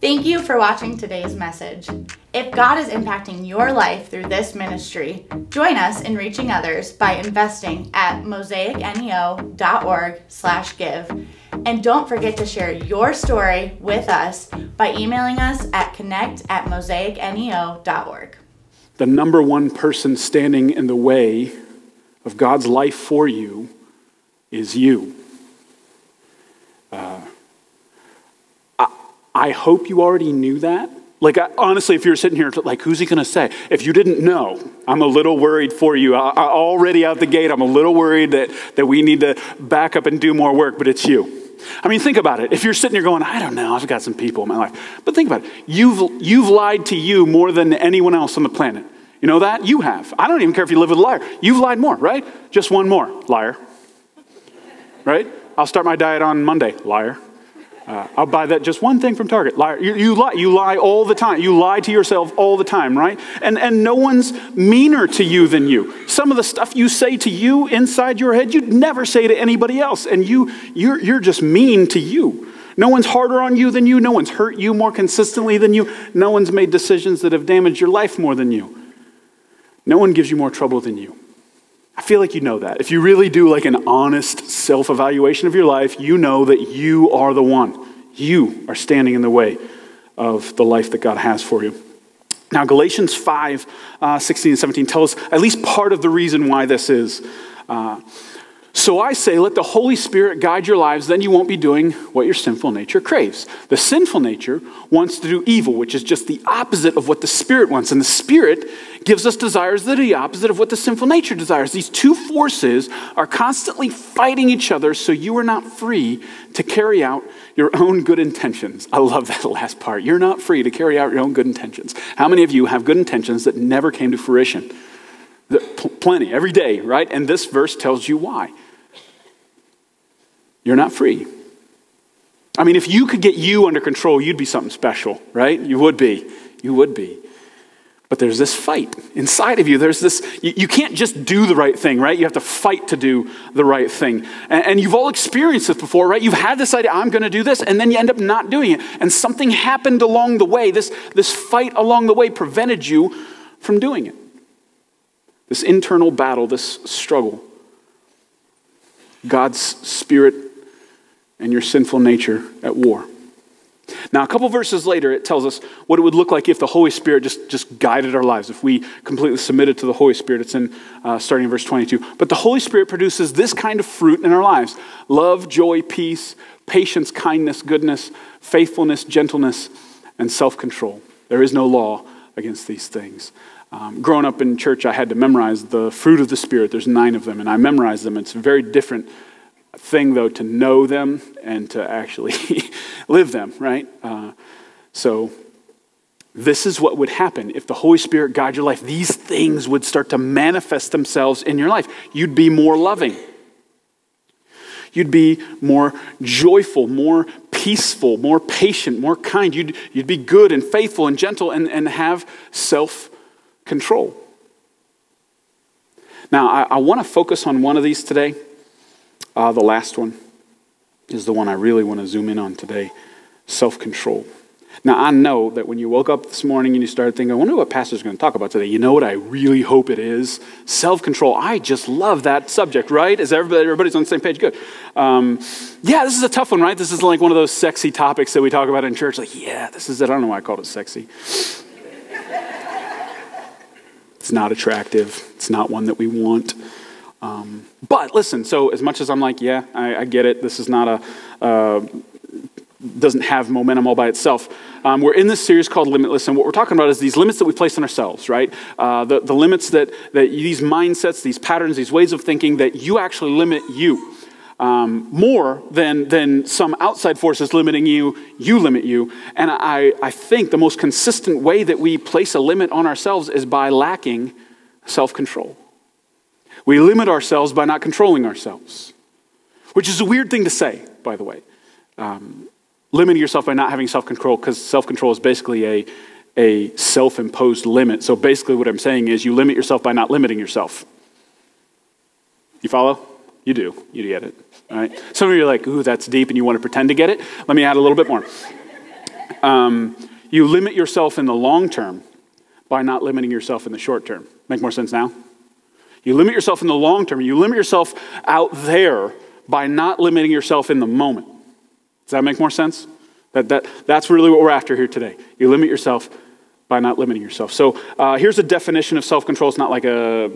Thank you for watching today's message. If God is impacting your life through this ministry, join us in reaching others by investing at mosaicneo.org/give. And don't forget to share your story with us by emailing us at connect at mosaicneo.org. The number one person standing in the way of God's life for you is you. I, hope you already knew that. Like, I, honestly, if you're sitting here, like, who's he going to say? If you didn't know, I'm a little worried for you. I, I, already out the gate, I'm a little worried that, that we need to back up and do more work, but it's you. I mean, think about it. If you're sitting there going, I don't know, I've got some people in my life. But think about it. You've, you've lied to you more than anyone else on the planet. You know that? You have. I don't even care if you live with a liar. You've lied more, right? Just one more, liar. Right? I'll start my diet on Monday, liar. Uh, I'll buy that just one thing from Target. Liar. You, you, lie. You lie all the time. You lie to yourself all the time, right? And, and no one's meaner to you than you. Some of the stuff you say to you inside your head, you'd never say to anybody else. And you, you're, you're just mean to you. No one's harder on you than you. No one's hurt you more consistently than you. No one's made decisions that have damaged your life more than you. No one gives you more trouble than you. I feel like you know that. If you really do like an honest self evaluation of your life, you know that you are the one. You are standing in the way of the life that God has for you. Now, Galatians 5 uh, 16 and 17 tell us at least part of the reason why this is. Uh, so I say, let the Holy Spirit guide your lives, then you won't be doing what your sinful nature craves. The sinful nature wants to do evil, which is just the opposite of what the Spirit wants. And the Spirit gives us desires that are the opposite of what the sinful nature desires. These two forces are constantly fighting each other, so you are not free to carry out your own good intentions. I love that last part. You're not free to carry out your own good intentions. How many of you have good intentions that never came to fruition? Plenty, every day, right? And this verse tells you why. You're not free. I mean, if you could get you under control, you'd be something special, right? You would be. You would be. But there's this fight inside of you. There's this, you, you, can't just do the right thing, right? You have to fight to do the right thing. And, and you've all experienced this before, right? You've had this idea, I'm going to do this, and then you end up not doing it. And something happened along the way. This, this fight along the way prevented you from doing it. This internal battle, this struggle. God's Spirit and your sinful nature at war. Now, a couple verses later, it tells us what it would look like if the Holy Spirit just, just guided our lives, if we completely submitted to the Holy Spirit. It's in uh, starting in verse 22. But the Holy Spirit produces this kind of fruit in our lives love, joy, peace, patience, kindness, goodness, faithfulness, gentleness, and self control. There is no law against these things. Um, growing up in church, I had to memorize the fruit of the Spirit. There's nine of them, and I memorized them. It's a very different thing, though, to know them and to actually live them, right? Uh, so, this is what would happen if the Holy Spirit guided your life. These things would start to manifest themselves in your life. You'd be more loving. You'd be more joyful, more peaceful, more patient, more kind. You'd, you'd be good and faithful and gentle and, and have self control. Now, I, I want to focus on one of these today. Uh, the last one is the one I really want to zoom in on today self control. Now, I know that when you woke up this morning and you started thinking, I wonder what Pastor's going to talk about today. You know what I really hope it is? Self control. I just love that subject, right? Is everybody, everybody's on the same page? Good. Um, yeah, this is a tough one, right? This is like one of those sexy topics that we talk about in church. Like, yeah, this is it. I don't know why I called it sexy. It's not attractive, it's not one that we want. Um, but listen, so as much as I'm like, yeah, I, I get it, this is not a, uh, doesn't have momentum all by itself. Um, we're in this series called Limitless, and what we're talking about is these limits that we place on ourselves, right? Uh, the, the limits that, that these mindsets, these patterns, these ways of thinking that you actually limit you. Um, more than, than some outside forces limiting you, you limit you. And I, I think the most consistent way that we place a limit on ourselves is by lacking self control. We limit ourselves by not controlling ourselves, which is a weird thing to say, by the way. Um, limiting yourself by not having self control, because self control is basically a, a self imposed limit. So basically, what I'm saying is you limit yourself by not limiting yourself. You follow? You do. You get it. Right? Some of you are like, ooh, that's deep, and you want to pretend to get it. Let me add a little bit more. Um, you limit yourself in the long term by not limiting yourself in the short term. Make more sense now? You limit yourself in the long term. You limit yourself out there by not limiting yourself in the moment. Does that make more sense? That, that, that's really what we're after here today. You limit yourself by not limiting yourself. So uh, here's a definition of self control. It's not like a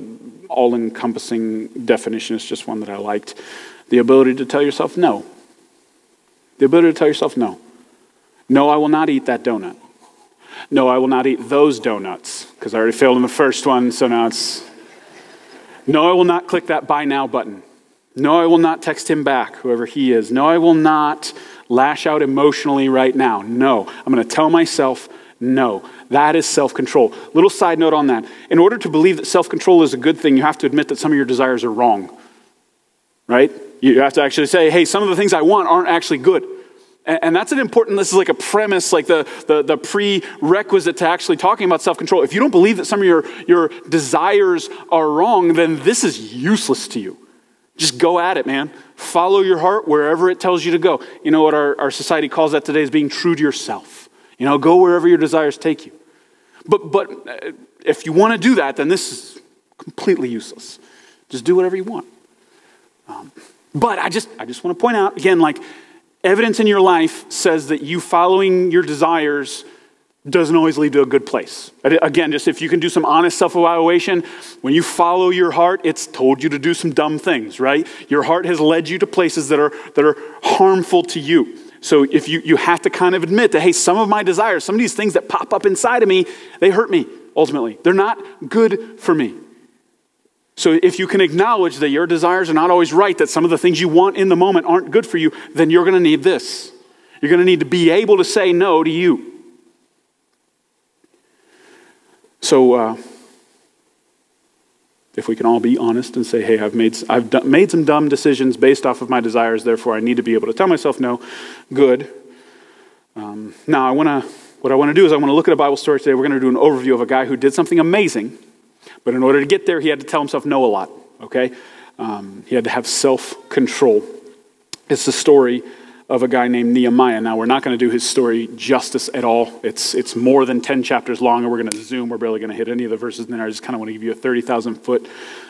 all encompassing definition, it's just one that I liked. The ability to tell yourself no. The ability to tell yourself no. No, I will not eat that donut. No, I will not eat those donuts because I already failed in the first one, so now it's. No, I will not click that buy now button. No, I will not text him back, whoever he is. No, I will not lash out emotionally right now. No, I'm going to tell myself no. That is self control. Little side note on that. In order to believe that self control is a good thing, you have to admit that some of your desires are wrong. Right? You have to actually say, hey, some of the things I want aren't actually good. And that's an important, this is like a premise, like the, the, the prerequisite to actually talking about self control. If you don't believe that some of your, your desires are wrong, then this is useless to you. Just go at it, man. Follow your heart wherever it tells you to go. You know what our, our society calls that today is being true to yourself. You know, go wherever your desires take you. But, but uh, if you want to do that, then this is completely useless. Just do whatever you want. Um, but I just, I just want to point out again, like, evidence in your life says that you following your desires doesn't always lead to a good place. Again, just if you can do some honest self evaluation, when you follow your heart, it's told you to do some dumb things, right? Your heart has led you to places that are, that are harmful to you. So if you, you have to kind of admit that, hey, some of my desires, some of these things that pop up inside of me, they hurt me ultimately. They're not good for me. So if you can acknowledge that your desires are not always right, that some of the things you want in the moment aren't good for you, then you're going to need this. You're going to need to be able to say no to you. So, uh, if we can all be honest and say, hey, I've, made, I've done, made some dumb decisions based off of my desires, therefore I need to be able to tell myself no, good. Um, now, I want to, what I want to do is I want to look at a Bible story today. We're going to do an overview of a guy who did something amazing but in order to get there, he had to tell himself no a lot, okay? Um, he had to have self control. It's the story of a guy named Nehemiah. Now, we're not going to do his story justice at all. It's, it's more than 10 chapters long, and we're going to zoom. We're barely going to hit any of the verses in there. I just kind of want to give you a 30,000 foot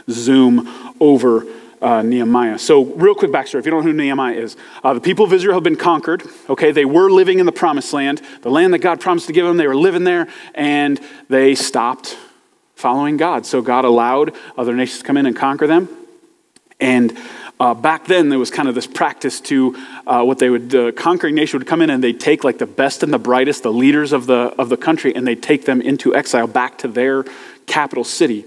zoom over uh, Nehemiah. So, real quick backstory if you don't know who Nehemiah is, uh, the people of Israel have been conquered. Okay, they were living in the promised land, the land that God promised to give them. They were living there, and they stopped following God. So God allowed other nations to come in and conquer them. And uh, back then, there was kind of this practice to uh, what they would, the conquering nation would come in and they'd take like the best and the brightest, the leaders of the, of the country, and they'd take them into exile back to their capital city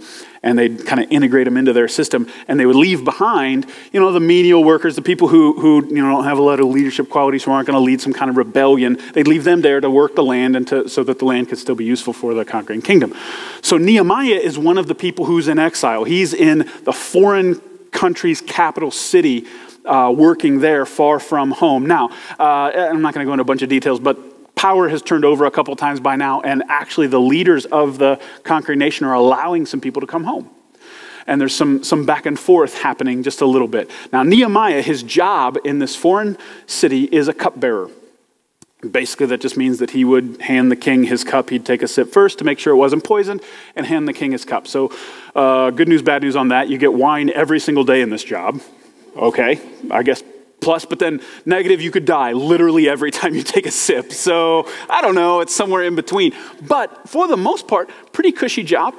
and they'd kind of integrate them into their system and they would leave behind you know the menial workers the people who, who you know don't have a lot of leadership qualities who aren't going to lead some kind of rebellion. They'd leave them there to work the land and to, so that the land could still be useful for the conquering kingdom. So nehemiah is one of the people who's in exile. He's in the foreign country's capital city uh, working there far from home. Now uh, i'm not going to go into a bunch of details but power has turned over a couple times by now, and actually the leaders of the conquering nation are allowing some people to come home. And there's some, some back and forth happening just a little bit. Now, Nehemiah, his job in this foreign city is a cupbearer. Basically, that just means that he would hand the king his cup. He'd take a sip first to make sure it wasn't poisoned and hand the king his cup. So, uh, good news, bad news on that. You get wine every single day in this job. Okay, I guess plus, but then negative, you could die literally every time you take a sip. So I don't know, it's somewhere in between. But for the most part, pretty cushy job.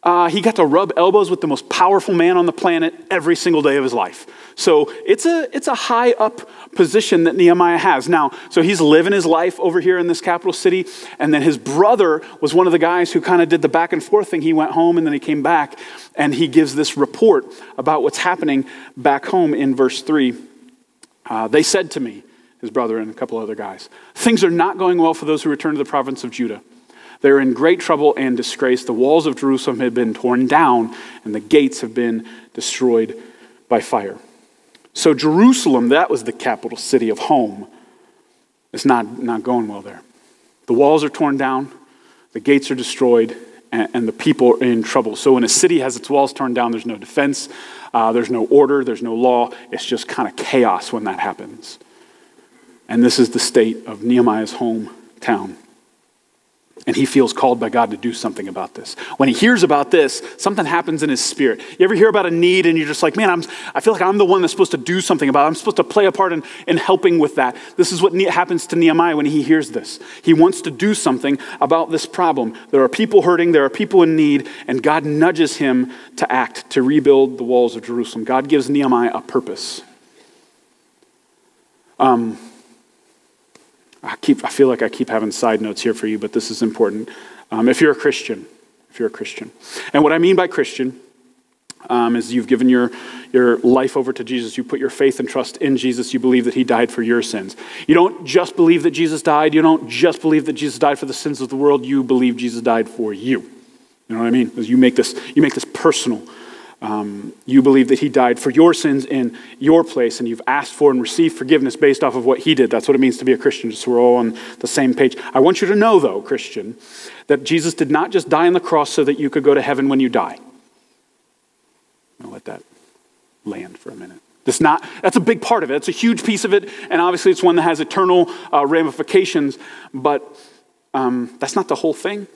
Uh, he got to rub elbows with the most powerful man on the planet every single day of his life. So it's a, it's a high up position that Nehemiah has. Now, so he's living his life over here in this capital city, and then his brother was one of the guys who kind of did the back and forth thing. He went home and then he came back, and he gives this report about what's happening back home in verse 3. Uh, they said to me, his brother and a couple other guys, things are not going well for those who return to the province of Judah. They're in great trouble and disgrace. The walls of Jerusalem have been torn down, and the gates have been destroyed by fire. So, Jerusalem, that was the capital city of home, it's not, not going well there. The walls are torn down, the gates are destroyed, and, and the people are in trouble. So, when a city has its walls torn down, there's no defense, uh, there's no order, there's no law. It's just kind of chaos when that happens. And this is the state of Nehemiah's hometown. And he feels called by God to do something about this. When he hears about this, something happens in his spirit. You ever hear about a need and you're just like, man, I'm, I feel like I'm the one that's supposed to do something about it. I'm supposed to play a part in, in helping with that. This is what happens to Nehemiah when he hears this. He wants to do something about this problem. There are people hurting, there are people in need, and God nudges him to act, to rebuild the walls of Jerusalem. God gives Nehemiah a purpose. Um, I, keep, I feel like I keep having side notes here for you, but this is important. Um, if you're a Christian, if you're a Christian. And what I mean by Christian um, is you've given your, your life over to Jesus. You put your faith and trust in Jesus. You believe that he died for your sins. You don't just believe that Jesus died. You don't just believe that Jesus died for the sins of the world. You believe Jesus died for you. You know what I mean? You make this, you make this personal. Um, you believe that he died for your sins in your place, and you've asked for and received forgiveness based off of what he did. That's what it means to be a Christian, just so we're all on the same page. I want you to know, though, Christian, that Jesus did not just die on the cross so that you could go to heaven when you die. I'll let that land for a minute. That's, not, that's a big part of it. It's a huge piece of it, and obviously it's one that has eternal uh, ramifications, but um, that's not the whole thing.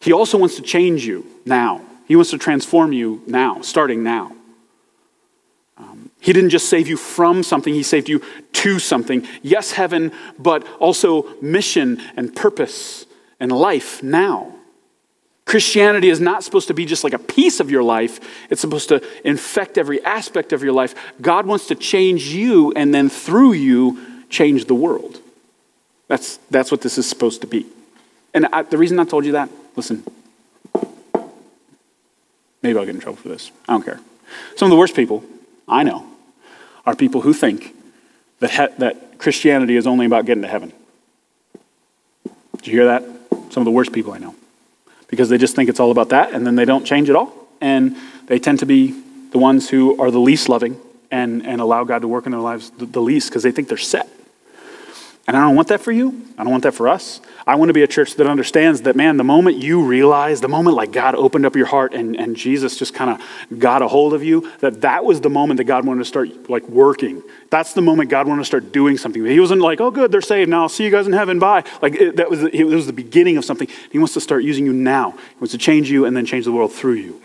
He also wants to change you now. He wants to transform you now, starting now. Um, he didn't just save you from something, He saved you to something. Yes, heaven, but also mission and purpose and life now. Christianity is not supposed to be just like a piece of your life, it's supposed to infect every aspect of your life. God wants to change you and then through you, change the world. That's, that's what this is supposed to be. And I, the reason I told you that, listen, Maybe I'll get in trouble for this. I don't care. Some of the worst people I know are people who think that, he- that Christianity is only about getting to heaven. Did you hear that? Some of the worst people I know. Because they just think it's all about that and then they don't change at all. And they tend to be the ones who are the least loving and, and allow God to work in their lives the, the least because they think they're set. And I don't want that for you. I don't want that for us. I want to be a church that understands that, man, the moment you realize, the moment like God opened up your heart and, and Jesus just kind of got a hold of you, that that was the moment that God wanted to start like working. That's the moment God wanted to start doing something. He wasn't like, oh, good, they're saved. Now I'll see you guys in heaven. Bye. Like it, that was, it was the beginning of something. He wants to start using you now. He wants to change you and then change the world through you.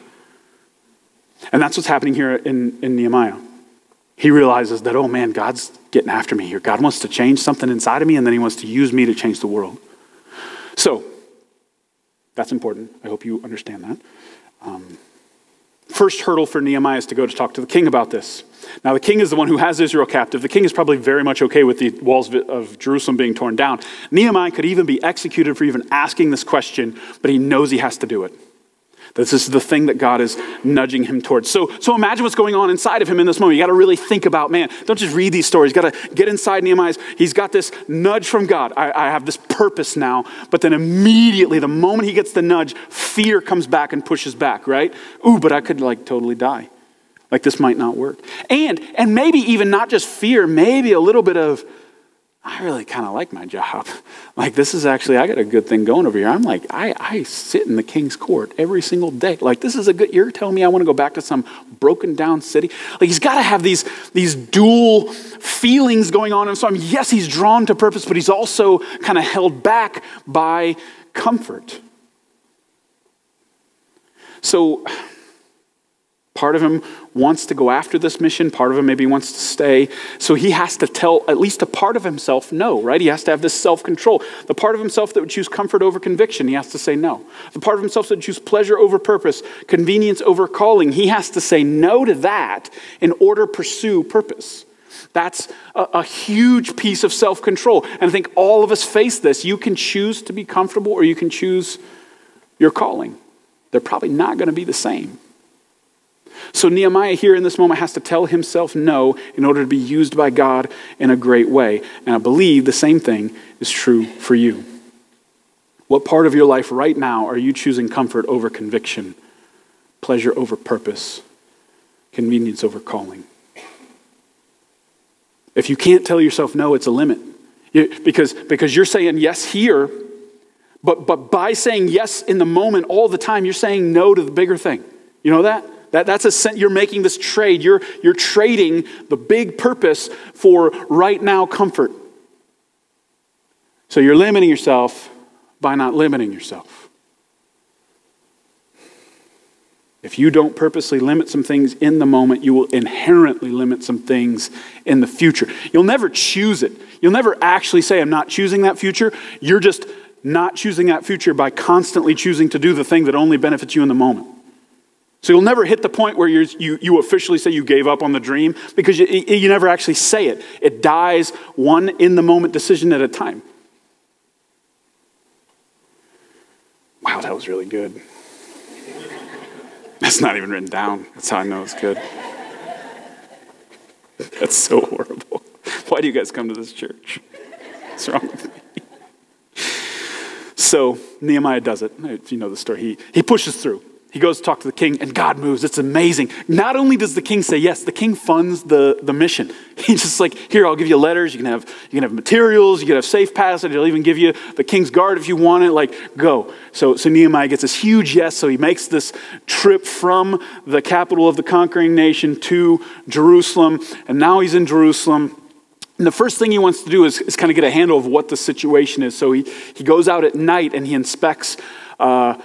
And that's what's happening here in, in Nehemiah. He realizes that, oh man, God's getting after me here. God wants to change something inside of me, and then He wants to use me to change the world. So, that's important. I hope you understand that. Um, first hurdle for Nehemiah is to go to talk to the king about this. Now, the king is the one who has Israel captive. The king is probably very much okay with the walls of Jerusalem being torn down. Nehemiah could even be executed for even asking this question, but he knows he has to do it. This is the thing that God is nudging him towards. So, so imagine what's going on inside of him in this moment. You got to really think about, man, don't just read these stories. You got to get inside Nehemiah's. He's got this nudge from God. I, I have this purpose now. But then immediately, the moment he gets the nudge, fear comes back and pushes back, right? Ooh, but I could like totally die. Like this might not work. And, and maybe even not just fear, maybe a little bit of, I really kind of like my job. Like, this is actually, I got a good thing going over here. I'm like, I, I sit in the king's court every single day. Like, this is a good, you're telling me I want to go back to some broken down city? Like, he's got to have these, these dual feelings going on. And so, I mean, yes, he's drawn to purpose, but he's also kind of held back by comfort. So, Part of him wants to go after this mission, part of him maybe wants to stay. So he has to tell at least a part of himself no, right? He has to have this self control. The part of himself that would choose comfort over conviction, he has to say no. The part of himself that would choose pleasure over purpose, convenience over calling, he has to say no to that in order to pursue purpose. That's a, a huge piece of self control. And I think all of us face this. You can choose to be comfortable or you can choose your calling. They're probably not going to be the same. So Nehemiah here in this moment has to tell himself no in order to be used by God in a great way. And I believe the same thing is true for you. What part of your life right now are you choosing comfort over conviction, pleasure over purpose, convenience over calling? If you can't tell yourself no, it's a limit. Because, because you're saying yes here, but, but by saying yes in the moment all the time, you're saying no to the bigger thing. You know that? That, that's a you're making this trade. You're, you're trading the big purpose for right now comfort. So you're limiting yourself by not limiting yourself. If you don't purposely limit some things in the moment, you will inherently limit some things in the future. You'll never choose it. You'll never actually say, I'm not choosing that future. You're just not choosing that future by constantly choosing to do the thing that only benefits you in the moment. So you'll never hit the point where you you, officially say you gave up on the dream because you, you never actually say it. It dies one in the moment decision at a time. Wow, that was really good. That's not even written down. That's how I know it's good. That's so horrible. Why do you guys come to this church? What's wrong with me? So Nehemiah does it. You know the story. He, he pushes through. He goes to talk to the king, and God moves. It's amazing. Not only does the king say yes, the king funds the, the mission. He's just like, here, I'll give you letters. You can have you can have materials. You can have safe passage. He'll even give you the king's guard if you want it. Like, go. So, so Nehemiah gets this huge yes. So he makes this trip from the capital of the conquering nation to Jerusalem, and now he's in Jerusalem. And the first thing he wants to do is, is kind of get a handle of what the situation is. So he, he goes out at night and he inspects. Uh,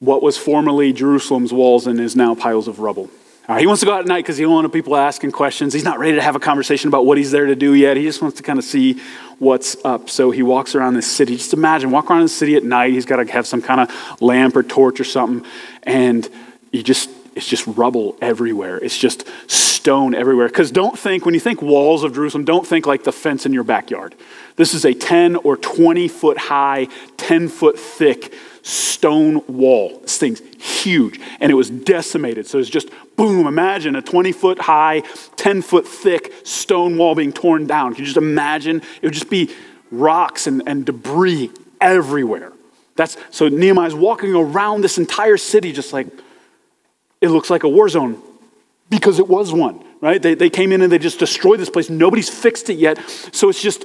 what was formerly Jerusalem's walls and is now piles of rubble. He wants to go out at night because he don't want people asking questions. He's not ready to have a conversation about what he's there to do yet. He just wants to kind of see what's up. So he walks around this city. Just imagine, walk around the city at night. He's got to have some kind of lamp or torch or something. And you just, it's just rubble everywhere. It's just stone everywhere. Because don't think, when you think walls of Jerusalem, don't think like the fence in your backyard. This is a 10 or 20 foot high, 10 foot thick stone wall. This thing's huge. And it was decimated. So it's just boom. Imagine a 20 foot high, 10 foot thick stone wall being torn down. Can you just imagine? It would just be rocks and, and debris everywhere. That's so Nehemiah's walking around this entire city just like it looks like a war zone because it was one, right? They, they came in and they just destroyed this place. Nobody's fixed it yet. So it's just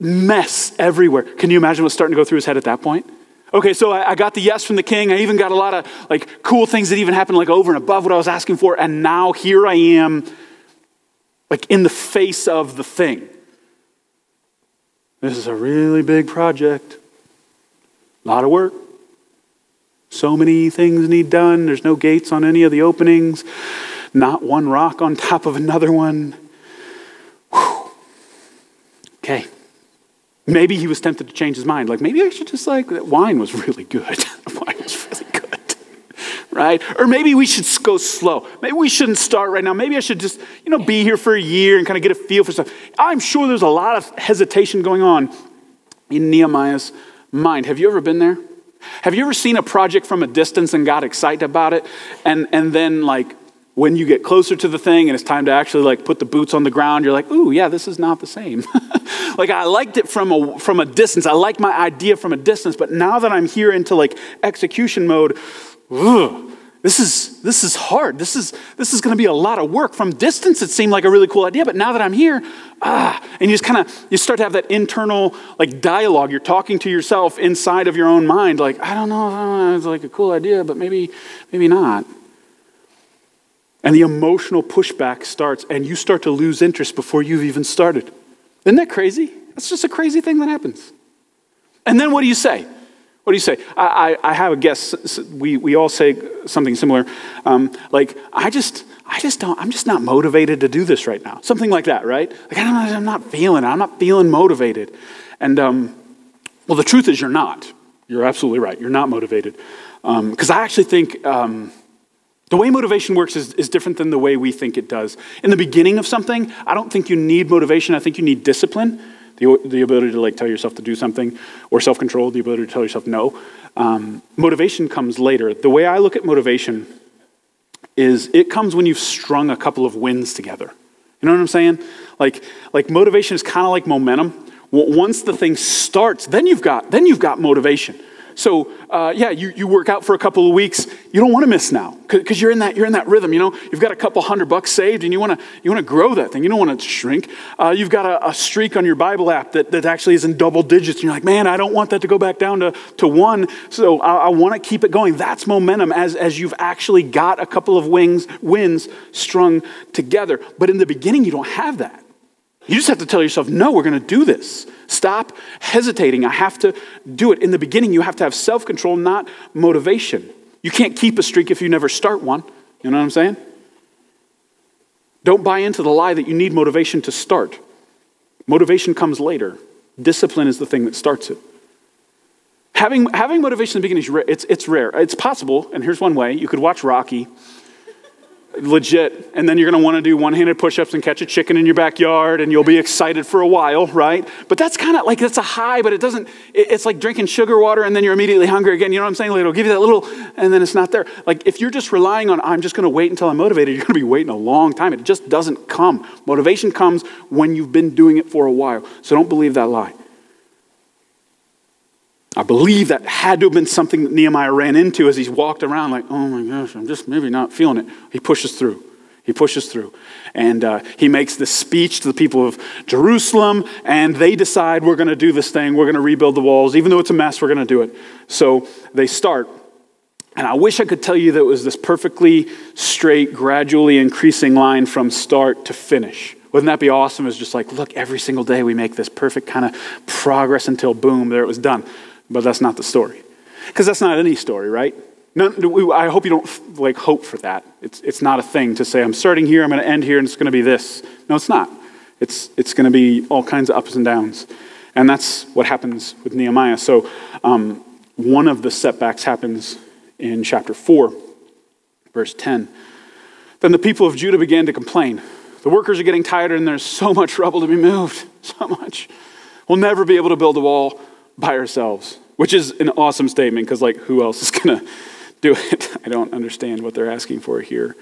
mess everywhere. Can you imagine what's starting to go through his head at that point? Okay, so I, I, got the yes from the king. I even got a lot of like cool things that even happened like over and above what I was asking for. And now here I am, like in the face of the thing. This is a really big project. A lot of work. So many things need done. There's no gates on any of the openings. Not one rock on top of another one. Whew. Okay. Maybe he was tempted to change his mind. Like, maybe I should just like, that wine was really good. wine was really good. right? Or maybe we should go slow. Maybe we shouldn't start right now. Maybe I should just, you know, be here for a year and kind of get a feel for stuff. I'm sure there's a lot of hesitation going on in Nehemiah's mind. Have you ever been there? Have you ever seen a project from a distance and got excited about it and, and then like when you get closer to the thing and it's time to actually like put the boots on the ground, you're like, ooh, yeah, this is not the same. like I liked it from a from a distance. I like my idea from a distance, but now that I'm here into like execution mode, ugh, this is this is hard. This is this is going to be a lot of work. From distance, it seemed like a really cool idea, but now that I'm here, ah, and you just kind of you start to have that internal like dialogue. You're talking to yourself inside of your own mind, like I don't know, it's like a cool idea, but maybe maybe not. And the emotional pushback starts, and you start to lose interest before you've even started. Isn't that crazy? That's just a crazy thing that happens. And then what do you say? What do you say? I, I, I have a guess. We, we all say something similar. Um, like, I just, I just don't, I'm just not motivated to do this right now. Something like that, right? Like, I don't I'm not feeling it. I'm not feeling motivated. And, um, well, the truth is, you're not. You're absolutely right. You're not motivated. Because um, I actually think um, the way motivation works is, is different than the way we think it does. In the beginning of something, I don't think you need motivation. I think you need discipline, the, the ability to like tell yourself to do something, or self-control, the ability to tell yourself no. Um, motivation comes later. The way I look at motivation is it comes when you've strung a couple of wins together. You know what I'm saying? Like, like motivation is kind of like momentum. Once the thing starts, then you've got then you've got motivation. So uh, yeah, you, you work out for a couple of weeks. You don't want to miss now because you're in that you're in that rhythm. You know, you've got a couple hundred bucks saved, and you want to you want to grow that thing. You don't want to shrink. Uh, you've got a, a, streak on your Bible app that, that actually is in double digits, and you're like, man, I don't want that to go back down to, to one. So I, I want to keep it going. That's momentum as as you've actually got a couple of wings wins strung together. But in the beginning, you don't have that. You just have to tell yourself, no, we're going to do this. Stop hesitating. I have to do it. In the beginning, you have to have self control, not motivation. You can't keep a streak if you never start one. You know what I'm saying? Don't buy into the lie that you need motivation to start. Motivation comes later. Discipline is the thing that starts it. Having, having motivation in the beginning is. It's, it's rare. It's possible, and here's one way. You could watch Rocky legit. And then you're going to want to do one handed push ups and catch a chicken in your backyard, and you'll be excited for a while, right? But that's kind of like, that's a high, but it doesn't, it's like drinking sugar water and then you're immediately hungry again. You know what I'm saying? It'll give you that little, and then it's not there. Like if you're just relying on, I'm just going to wait until I'm motivated, you're going to be waiting a long time. It just doesn't come. Motivation comes when you've been doing it for a while. So don't believe that lie. I believe that had to have been something that Nehemiah ran into as he walked around, like, oh my gosh, I'm just maybe not feeling it. He pushes through. He pushes through. And uh, he makes this speech to the people of Jerusalem, and they decide we're going to do this thing. We're going to rebuild the walls. Even though it's a mess, we're going to do it. So they start. And I wish I could tell you that it was this perfectly straight, gradually increasing line from start to finish. Wouldn't that be awesome? It's just like, look, every single day we make this perfect kind of progress until boom, there it was done. But that's not the story. Because that's not any story, right? No, I hope you don't like hope for that. It's, it's not a thing to say, I'm starting here, I'm going to end here, and it's going to be this. No, it's not. It's, it's going to be all kinds of ups and downs. And that's what happens with Nehemiah. So, um, one of the setbacks happens in chapter 4, verse 10. Then the people of Judah began to complain. The workers are getting tired, and there's so much rubble to be moved. So much. We'll never be able to build a wall by ourselves, which is an awesome statement because, like, who else is going to do it? I don't understand what they're asking for here.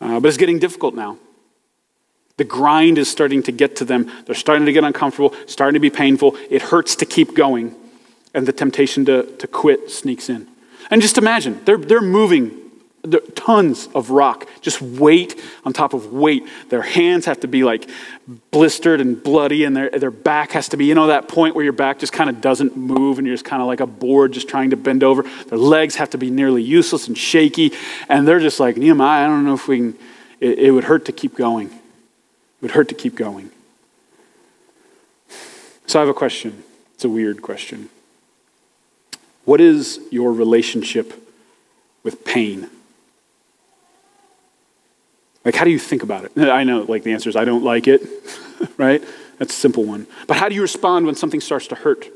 Uh, but it's getting difficult now. The grind is starting to get to them. They're starting to get uncomfortable, starting to be painful. It hurts to keep going, and the temptation to, to quit sneaks in. And just imagine, they're, they're moving tons of rock, just weight on top of weight. Their hands have to be like blistered and bloody, and their, their back has to be, you know, that point where your back just kind of doesn't move and you're just kind of like a board just trying to bend over. Their legs have to be nearly useless and shaky, and they're just like, Nehemiah, I don't know if we can, it, it would hurt to keep going. It would hurt to keep going. So I have a question. It's a weird question. What is your relationship with pain? Like, how do you think about it? I know, like, the answer is I don't like it, right? That's a simple one. But how do you respond when something starts to hurt?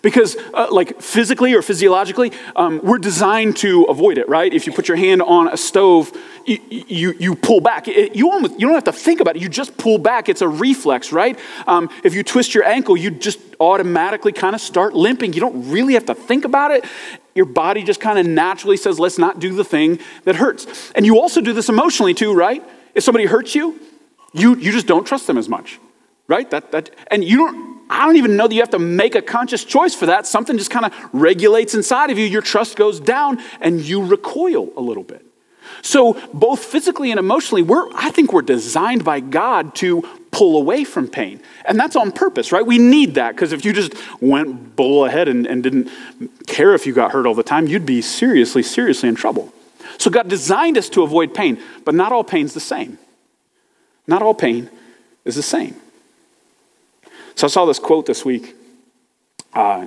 Because, uh, like, physically or physiologically, um, we're designed to avoid it, right? If you put your hand on a stove, you, you, you pull back. It, you, almost, you don't have to think about it, you just pull back. It's a reflex, right? Um, if you twist your ankle, you just automatically kind of start limping. You don't really have to think about it. Your body just kind of naturally says, let's not do the thing that hurts. And you also do this emotionally too, right? If somebody hurts you, you, you just don't trust them as much, right? That, that, and you don't, I don't even know that you have to make a conscious choice for that. Something just kind of regulates inside of you. Your trust goes down and you recoil a little bit. So, both physically and emotionally, we're, I think we're designed by God to pull away from pain. And that's on purpose, right? We need that because if you just went bull ahead and, and didn't care if you got hurt all the time, you'd be seriously, seriously in trouble. So, God designed us to avoid pain, but not all pain's the same. Not all pain is the same. So, I saw this quote this week. Uh,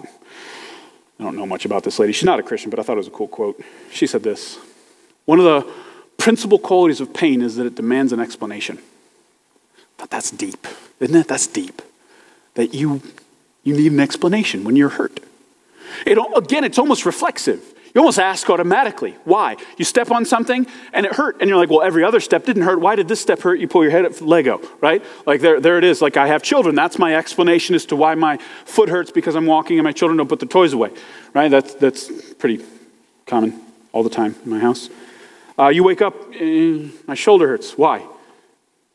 I don't know much about this lady. She's not a Christian, but I thought it was a cool quote. She said this One of the principal qualities of pain is that it demands an explanation. But that's deep, isn't it? That's deep. That you, you need an explanation when you're hurt. It, again, it's almost reflexive. You almost ask automatically. Why? You step on something and it hurt, and you're like, well, every other step didn't hurt. Why did this step hurt? You pull your head up, Lego, right? Like there, there it is. Like I have children. That's my explanation as to why my foot hurts because I'm walking and my children don't put their toys away, right? That's, that's pretty common all the time in my house. Uh, you wake up, and my shoulder hurts. Why?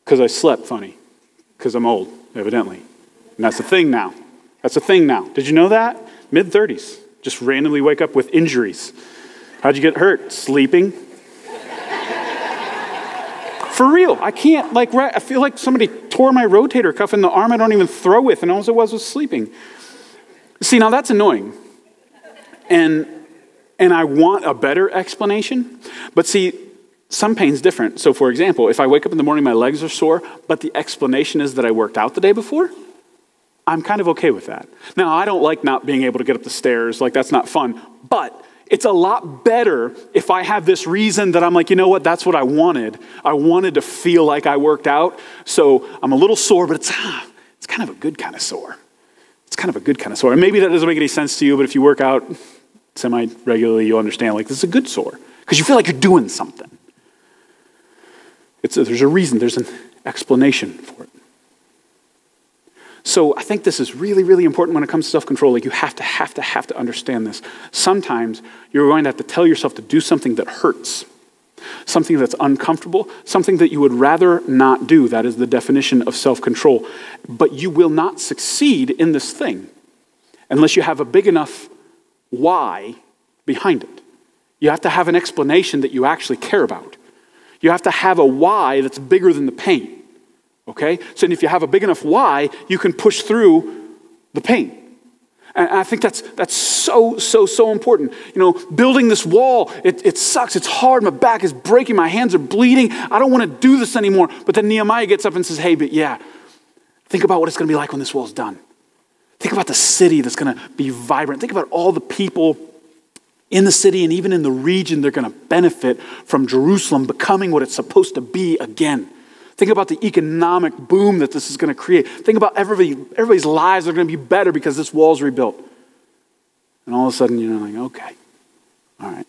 Because I slept funny. Because I'm old, evidently. And that's a thing now. That's a thing now. Did you know that? Mid 30s. Just randomly wake up with injuries. How'd you get hurt? Sleeping. For real, I can't, like, I feel like somebody tore my rotator cuff in the arm I don't even throw with, and all it was was sleeping. See, now that's annoying. And, and I want a better explanation. But see, Some pain's different. So, for example, if I wake up in the morning, my legs are sore, but the explanation is that I worked out the day before, I'm kind of okay with that. Now, I don't like not being able to get up the stairs, like, that's not fun, but it's a lot better if I have this reason that I'm like, you know what, that's what I wanted. I wanted to feel like I worked out, so I'm a little sore, but it's, ah, it's kind of a good kind of sore. It's kind of a good kind of sore. Maybe that doesn't make any sense to you, but if you work out semi regularly, you'll understand, like, this is a good sore because you feel like you're doing something. It's there's a reason, there's an explanation for it. So I think this is really, really important when it comes to self control. Like you have to, have to, have to understand this. Sometimes you're going to have to tell yourself to do something that hurts, something that's uncomfortable, something that you would rather not do. That is the definition of self control. But you will not succeed in this thing unless you have a big enough why behind it. You have to have an explanation that you actually care about. You have to have a why that's bigger than the pain. Okay? So if you have a big enough why, you can push through the pain. And I think that's, that's so, so, so important. You know, building this wall, it, it sucks. It's hard. My back is breaking. My hands are bleeding. I don't want to do this anymore. But then Nehemiah gets up and says, hey, but yeah, think about what it's going to be like when this wall's done. Think about the city that's going to be vibrant. Think about all the people in the city and even in the region, they're going to benefit from Jerusalem becoming what it's supposed to be again. Think about the economic boom that this is going to create. Think about everybody, everybody's lives are going to be better because this wall's rebuilt. And all of a sudden, you're like, okay, all right.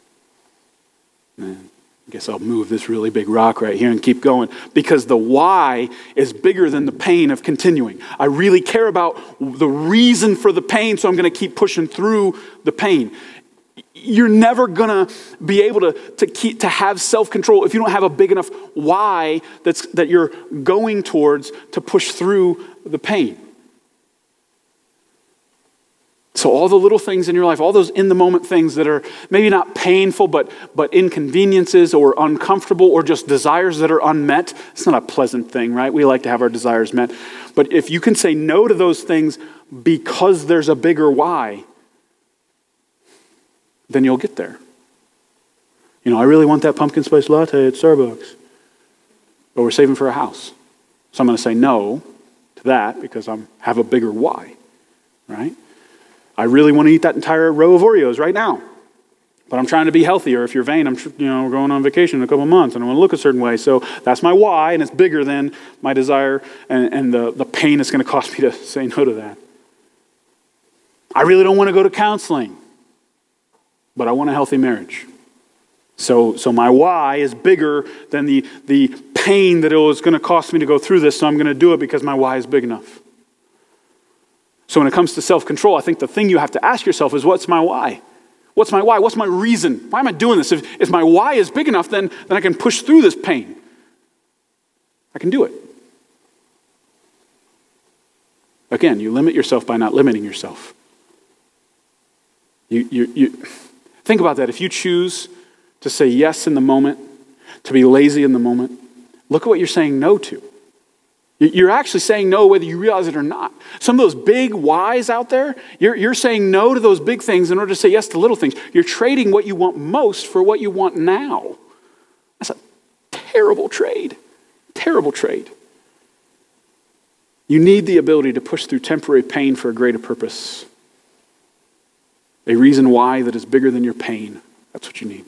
Man, I guess I'll move this really big rock right here and keep going because the why is bigger than the pain of continuing. I really care about the reason for the pain, so I'm going to keep pushing through the pain you're never to be able to, to, keep, to have self control if you don't have a big enough why that's, that you're going towards to push through the pain. So, all the little things in your life, all those in the moment things that are maybe not painful, but, but inconveniences or uncomfortable or just desires that are unmet, it's not a pleasant thing, right? We like to have our desires met. But if you can say no to those things because there's a bigger why, then you'll get there. You know, I really want that pumpkin spice latte at Starbucks, but we're saving for a house. So I'm going to say no to that because I have a bigger why, right? I really want to eat that entire row of Oreos right now, but I'm trying to be healthier. If you're vain, I'm you know going on vacation in a couple months and I want to look a certain way. So that's my why, and it's bigger than my desire and, and the, the pain it's going to cost me to say no to that. I really don't want to go to counseling but I want a healthy marriage. So, so my why is bigger than the, the pain that it was going to cost me to go through this, so I'm going to do it because my why is big enough. So when it comes to self control, I think the thing you have to ask yourself is what's my why? What's my why? What's my reason? Why am I doing this? If, if my why is big enough, then, then I can push through this pain. I can do it. Again, you limit yourself by not limiting yourself. You, you, you, Think about that. If you choose to say yes in the moment, to be lazy in the moment, look at what you're saying no to. You're actually saying no whether you realize it or not. Some of those big whys out there, you're, you're saying no to those big things in order to say yes to little things. You're trading what you want most for what you want now. That's a terrible trade. Terrible trade. You need the ability to push through temporary pain for a greater purpose a reason why that is bigger than your pain. That's what you need.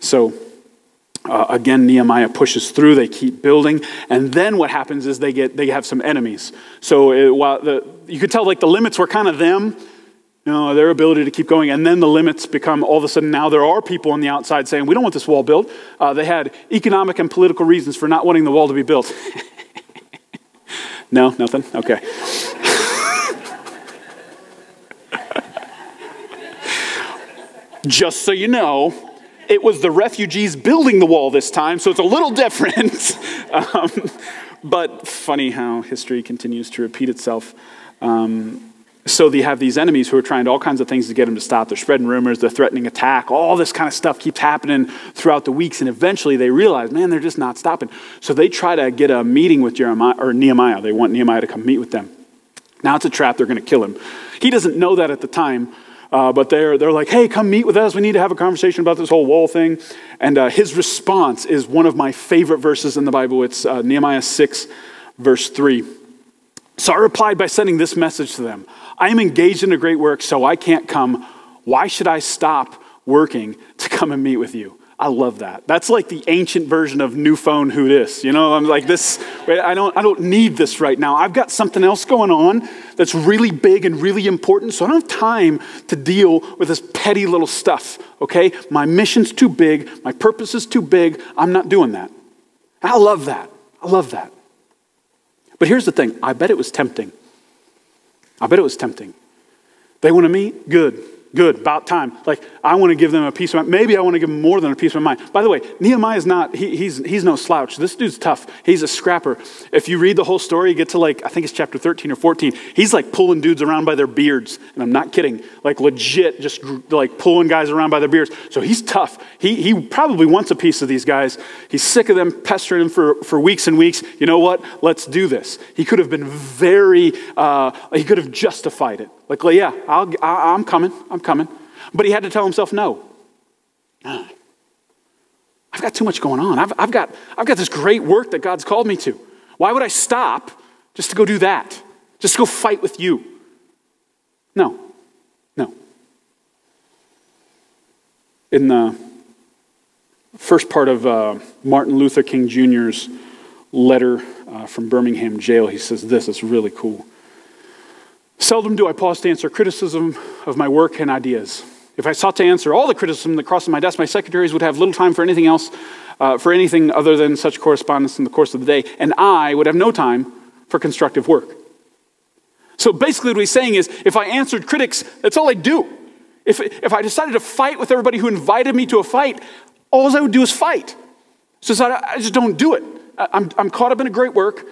So, uh, again, Nehemiah pushes through. They keep building, and then what happens is they get they have some enemies. So it, while the, you could tell like the limits were kind of them, you know, their ability to keep going, and then the limits become all of a sudden now there are people on the outside saying we don't want this wall built. Uh, they had economic and political reasons for not wanting the wall to be built. no, nothing. Okay. Just so you know, it was the refugees building the wall this time, so it's a little different. um, but funny how history continues to repeat itself. Um, so they have these enemies who are trying all kinds of things to get them to stop. They're spreading rumors, they're threatening attack. All this kind of stuff keeps happening throughout the weeks, and eventually they realize, man, they're just not stopping. So they try to get a meeting with Jeremiah or Nehemiah. They want Nehemiah to come meet with them. Now it's a trap. They're going to kill him. He doesn't know that at the time. Uh, but they're, they're like, hey, come meet with us. We need to have a conversation about this whole wall thing. And uh, his response is one of my favorite verses in the Bible. It's uh, Nehemiah 6, verse 3. So I replied by sending this message to them I am engaged in a great work, so I can't come. Why should I stop working to come and meet with you? I love that. That's like the ancient version of new phone who this. You know, I'm like this, I don't, I don't need this right now. I've got something else going on that's really big and really important, so I don't have time to deal with this petty little stuff, okay? My mission's too big, my purpose is too big, I'm not doing that. I love that. I love that. But here's the thing I bet it was tempting. I bet it was tempting. They want to meet? Good. Good, about time. Like, I want to give them a piece of mind. Maybe I want to give them more than a piece of mind. By the way, Nehemiah is not, he, he's, he's no slouch. This dude's tough. He's a scrapper. If you read the whole story, you get to like, I think it's chapter 13 or 14. He's like pulling dudes around by their beards. And I'm not kidding. Like, legit, just like pulling guys around by their beards. So he's tough. He, he probably wants a piece of these guys. He's sick of them pestering him for, for weeks and weeks. You know what? Let's do this. He could have been very, uh, he could have justified it. Like, yeah, I'll, I'm coming, I'm coming. But he had to tell himself no. I've got too much going on. I've, I've, got, I've got this great work that God's called me to. Why would I stop just to go do that? Just to go fight with you? No, no. In the first part of uh, Martin Luther King Jr.'s letter uh, from Birmingham jail, he says this, it's really cool. Seldom do I pause to answer criticism of my work and ideas. If I sought to answer all the criticism that crossed my desk, my secretaries would have little time for anything else, uh, for anything other than such correspondence in the course of the day, and I would have no time for constructive work. So basically, what he's saying is if I answered critics, that's all I do. If, if I decided to fight with everybody who invited me to a fight, all I would do is fight. So I, I just don't do it. I'm, I'm caught up in a great work.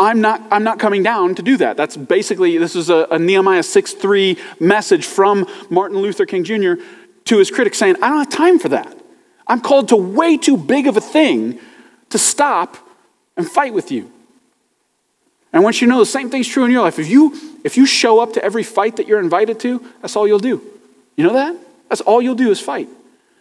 I'm not, I'm not coming down to do that. That's basically, this is a, a Nehemiah 6 3 message from Martin Luther King Jr. to his critics saying, I don't have time for that. I'm called to way too big of a thing to stop and fight with you. And once you know the same thing's true in your life, if you, if you show up to every fight that you're invited to, that's all you'll do. You know that? That's all you'll do is fight.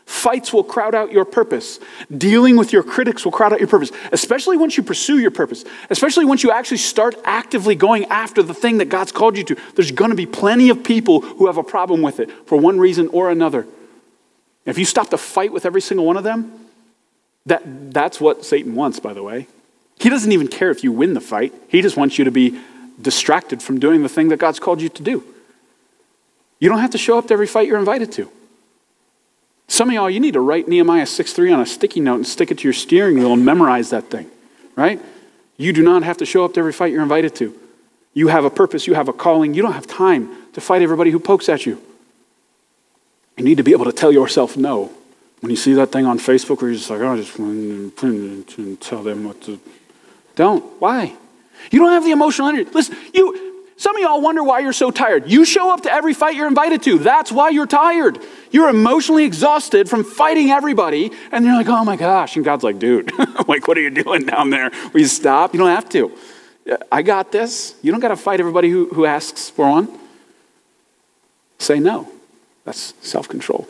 Fights will crowd out your purpose. Dealing with your critics will crowd out your purpose, especially once you pursue your purpose, especially once you actually start actively going after the thing that God's called you to. There's going to be plenty of people who have a problem with it for one reason or another. If you stop to fight with every single one of them, that, that's what Satan wants, by the way. He doesn't even care if you win the fight, he just wants you to be distracted from doing the thing that God's called you to do. You don't have to show up to every fight you're invited to. Some of y'all, you need to write Nehemiah 6.3 on a sticky note and stick it to your steering wheel and memorize that thing, right? You do not have to show up to every fight you're invited to. You have a purpose, you have a calling. You don't have time to fight everybody who pokes at you. You need to be able to tell yourself no. When you see that thing on Facebook where you're just like, oh, I just want to tell them what to. Don't. Why? You don't have the emotional energy. Listen, you, some of y'all wonder why you're so tired. You show up to every fight you're invited to. That's why you're tired. You're emotionally exhausted from fighting everybody, and you're like, oh my gosh. And God's like, dude, like, what are you doing down there? Will you stop? You don't have to. I got this. You don't got to fight everybody who, who asks for one. Say no. That's self control.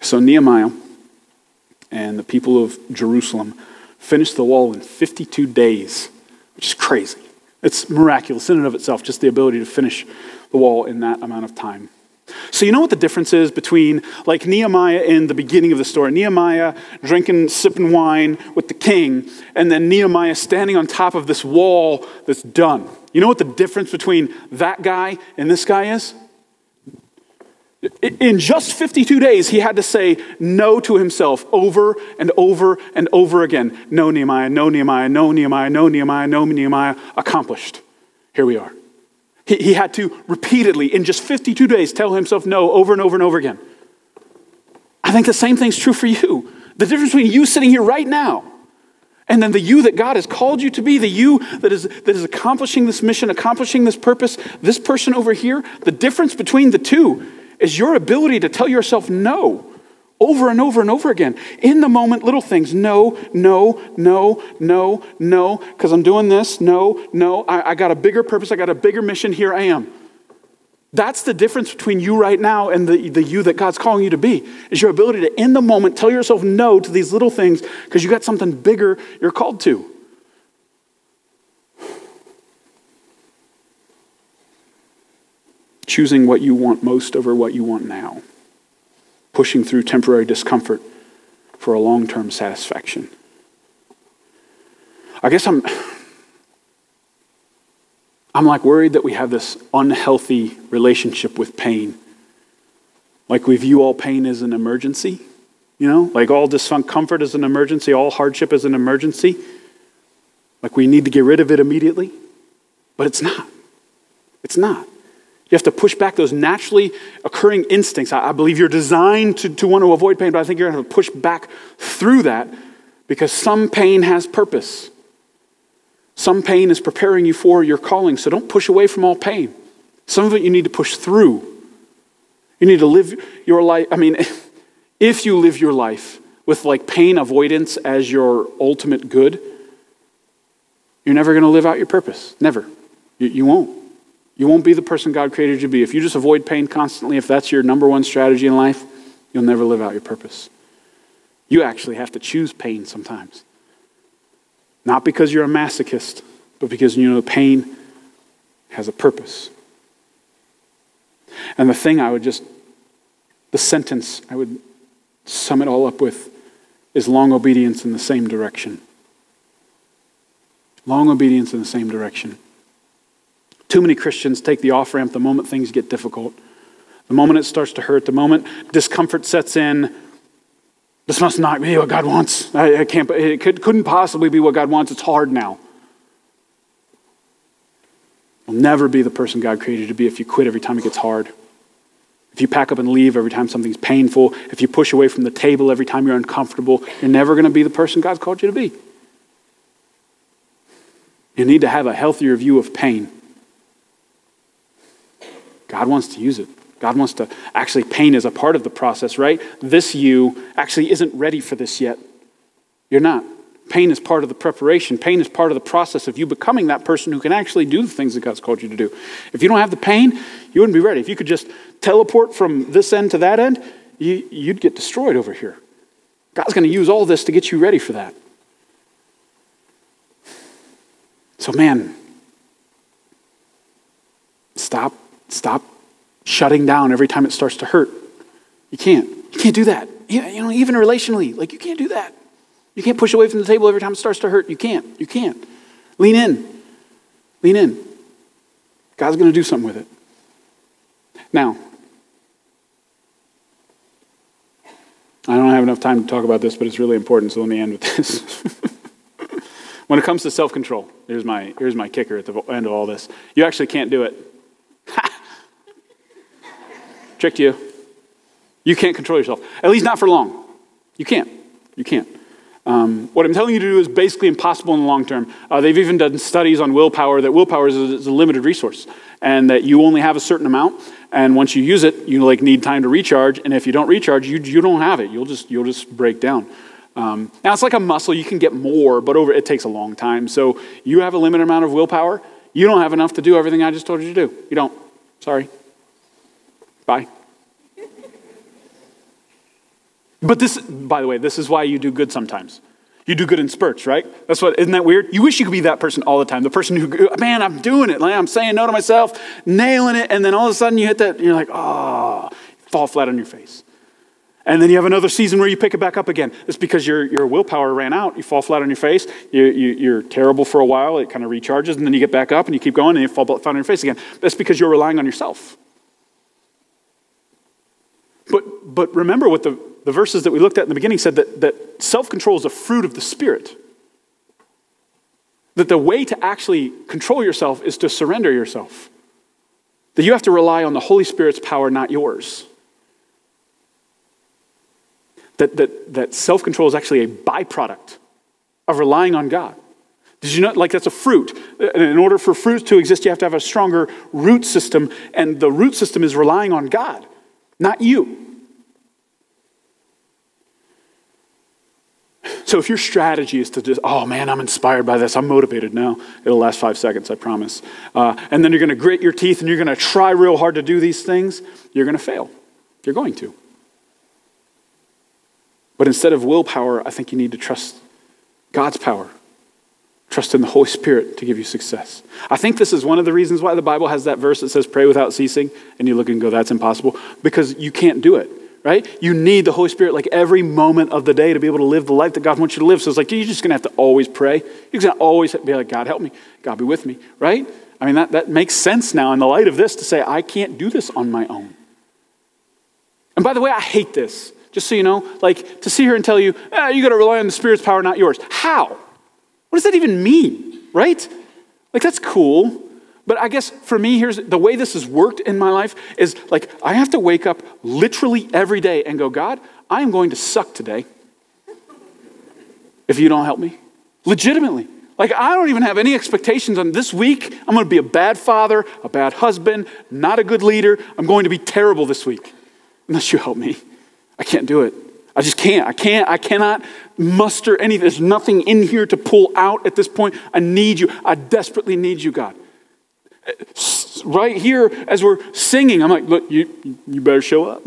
So Nehemiah and the people of Jerusalem finished the wall in 52 days which is crazy. It's miraculous in and of itself, just the ability to finish the wall in that amount of time. So, you know what the difference is between like Nehemiah in the beginning of the story? Nehemiah drinking, sipping wine with the king, and then Nehemiah standing on top of this wall that's done. You know what the difference between that guy and this guy is? In just 52 days, he had to say no to himself over and over and over again. No, Nehemiah, no, Nehemiah, no, Nehemiah, no, Nehemiah, no, Nehemiah. Accomplished. Here we are. He, he had to repeatedly, in just 52 days, tell himself no over and over and over again. I think the same thing's true for you. The difference between you sitting here right now and then the you that God has called you to be, the you that is, that is accomplishing this mission, accomplishing this purpose, this person over here, the difference between the two is your ability to tell yourself no over and over and over again. In the moment, little things. No, no, no, no, no, because I'm doing this. No, no. I, I got a bigger purpose. I got a bigger mission. Here I am. That's the difference between you right now and the, the you that God's calling you to be, is your ability to, in the moment, tell yourself no to these little things because you got something bigger you're called to. Choosing what you want most over what you want now. Pushing through temporary discomfort for a long term satisfaction. I guess I'm. I'm like worried that we have this unhealthy relationship with pain. Like we view all pain as an emergency, you know, like all discomfort is an emergency, all hardship is an emergency. Like we need to get rid of it immediately. But it's not. It's not. You have to push back those naturally occurring instincts. I, I believe you're designed to, to want to avoid pain, but I think you're going to to push back through that because some pain has purpose. Some pain is preparing you for your calling, so don't push away from all pain. Some of it you need to push through. You need to live your life. I mean, if you live your life with like pain avoidance as your ultimate good, you're never going to live out your purpose. Never. You, you won't. You won't be the person God created you to be. If you just avoid pain constantly, if that's your number one strategy in life, you'll never live out your purpose. You actually have to choose pain sometimes. Not because you're a masochist, but because you know pain has a purpose. And the thing I would just, the sentence I would sum it all up with is long obedience in the same direction. Long obedience in the same direction. Too many Christians take the off ramp the moment things get difficult, the moment it starts to hurt, the moment discomfort sets in. This must not be what God wants. I, I can't, it could, couldn't possibly be what God wants. It's hard now. You'll never be the person God created you to be if you quit every time it gets hard. If you pack up and leave every time something's painful, if you push away from the table every time you're uncomfortable, you're never going to be the person God's called you to be. You need to have a healthier view of pain. God wants to use it. God wants to actually, pain is a part of the process, right? This you actually isn't ready for this yet. You're not. Pain is part of the preparation. Pain is part of the process of you becoming that person who can actually do the things that God's called you to do. If you don't have the pain, you wouldn't be ready. If you could just teleport from this end to that end, you, you'd get destroyed over here. God's going to use all this to get you ready for that. So, man, stop Stop shutting down every time it starts to hurt. You can't. You can't do that. You know, even relationally, like you can't do that. You can't push away from the table every time it starts to hurt. You can't. You can't. Lean in. Lean in. God's going to do something with it. Now, I don't have enough time to talk about this, but it's really important, so let me end with this. when it comes to self control, here's my, here's my kicker at the end of all this. You actually can't do it. Tricked you. You can't control yourself, at least not for long. You can't. You can't. Um, what I'm telling you to do is basically impossible in the long term. Uh, they've even done studies on willpower that willpower is a, is a, limited resource, and that you only have a certain amount. And once you use it, you like need time to recharge. And if you don't recharge, you, you don't have it. You'll just you'll just break down. Um, now it's like a muscle; you can get more, but over it takes a long time. So you have a limited amount of willpower. You don't have enough to do everything I just told you to do. You don't. Sorry. Bye. But this, by the way, this is why you do good sometimes. You do good in spurts, right? That's what, isn't that weird? You wish you could be that person all the time. The person who, man, I'm doing it. I'm saying no to myself, nailing it, and then all of a sudden you hit that, you're like, oh, fall flat on your face. And then you have another season where you pick it back up again. It's because your, your willpower ran out. You fall flat on your face. You, you, you're terrible for a while. It kind of recharges, and then you get back up and you keep going and you fall flat on your face again. That's because you're relying on yourself. But, remember what the, the verses that we looked at in the beginning said that, that self control is a fruit of the Spirit. That the way to actually control yourself is to surrender yourself. That you have to rely on the Holy Spirit's power, not yours. That, that, that self control is actually a byproduct of relying on God. Did you know, like that's a fruit. In order for fruits to exist, you have to have a stronger root system, and the root system is relying on God, not you. So if your strategy is to just, oh man, I'm inspired by this, I'm motivated now, it'll last five seconds, I promise. Uh, and then you're going to grit your teeth and you're going to try real hard to do these things, you're going to fail. You're going to. But instead of willpower, I think you need to trust God's power. Trust in the Holy Spirit to give you success. I think this is one of the reasons why the Bible has that verse that says, pray without ceasing. And you look and go, that's impossible, because you can't do it, right? You need the Holy Spirit like every moment of the day to be able to live the life that God wants you to live. So it's like, you're just going to have to always pray. You're going to always be like, God, help me. God, be with me, right? I mean, that, that makes sense now in the light of this to say, I can't do this on my own. And by the way, I hate this. Just so you know, like to see here and tell you, eh, you got to rely on the Spirit's power, not yours. How? What does that even mean, right? Like, that's cool. But I guess for me, here's the way this has worked in my life is like I have to wake up literally every day and go, God, I am going to suck today if you don't help me. Legitimately. Like, I don't even have any expectations on this week. I'm going to be a bad father, a bad husband, not a good leader. I'm going to be terrible this week unless you help me. I can't do it. I just can't. I can't. I cannot muster anything. There's nothing in here to pull out at this point. I need you. I desperately need you, God. Right here, as we're singing, I'm like, look, you, you better show up.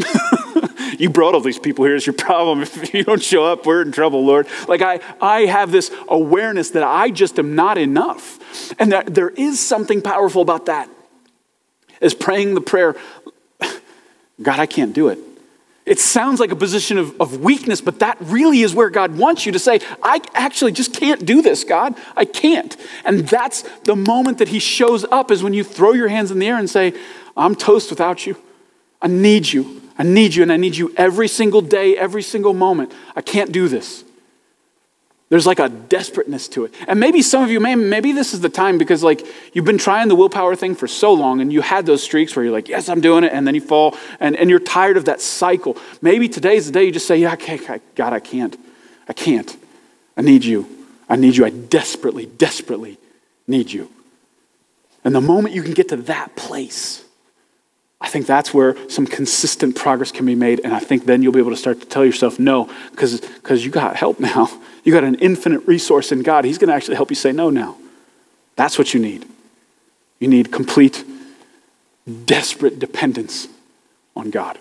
you brought all these people here. It's your problem. If you don't show up, we're in trouble, Lord. Like, I, I have this awareness that I just am not enough. And that there is something powerful about that. Is praying the prayer, God, I can't do it. It sounds like a position of, of weakness, but that really is where God wants you to say, I actually just can't do this, God. I can't. And that's the moment that He shows up, is when you throw your hands in the air and say, I'm toast without you. I need you. I need you, and I need you every single day, every single moment. I can't do this. There's like a desperateness to it. And maybe some of you, may, maybe this is the time because like you've been trying the willpower thing for so long and you had those streaks where you're like, yes, I'm doing it. And then you fall and, and you're tired of that cycle. Maybe today's the day you just say, yeah, okay, God, I can't. I can't. I need you. I need you. I desperately, desperately need you. And the moment you can get to that place, I think that's where some consistent progress can be made. And I think then you'll be able to start to tell yourself no, because you got help now. You got an infinite resource in God. He's going to actually help you say no now. That's what you need. You need complete, desperate dependence on God.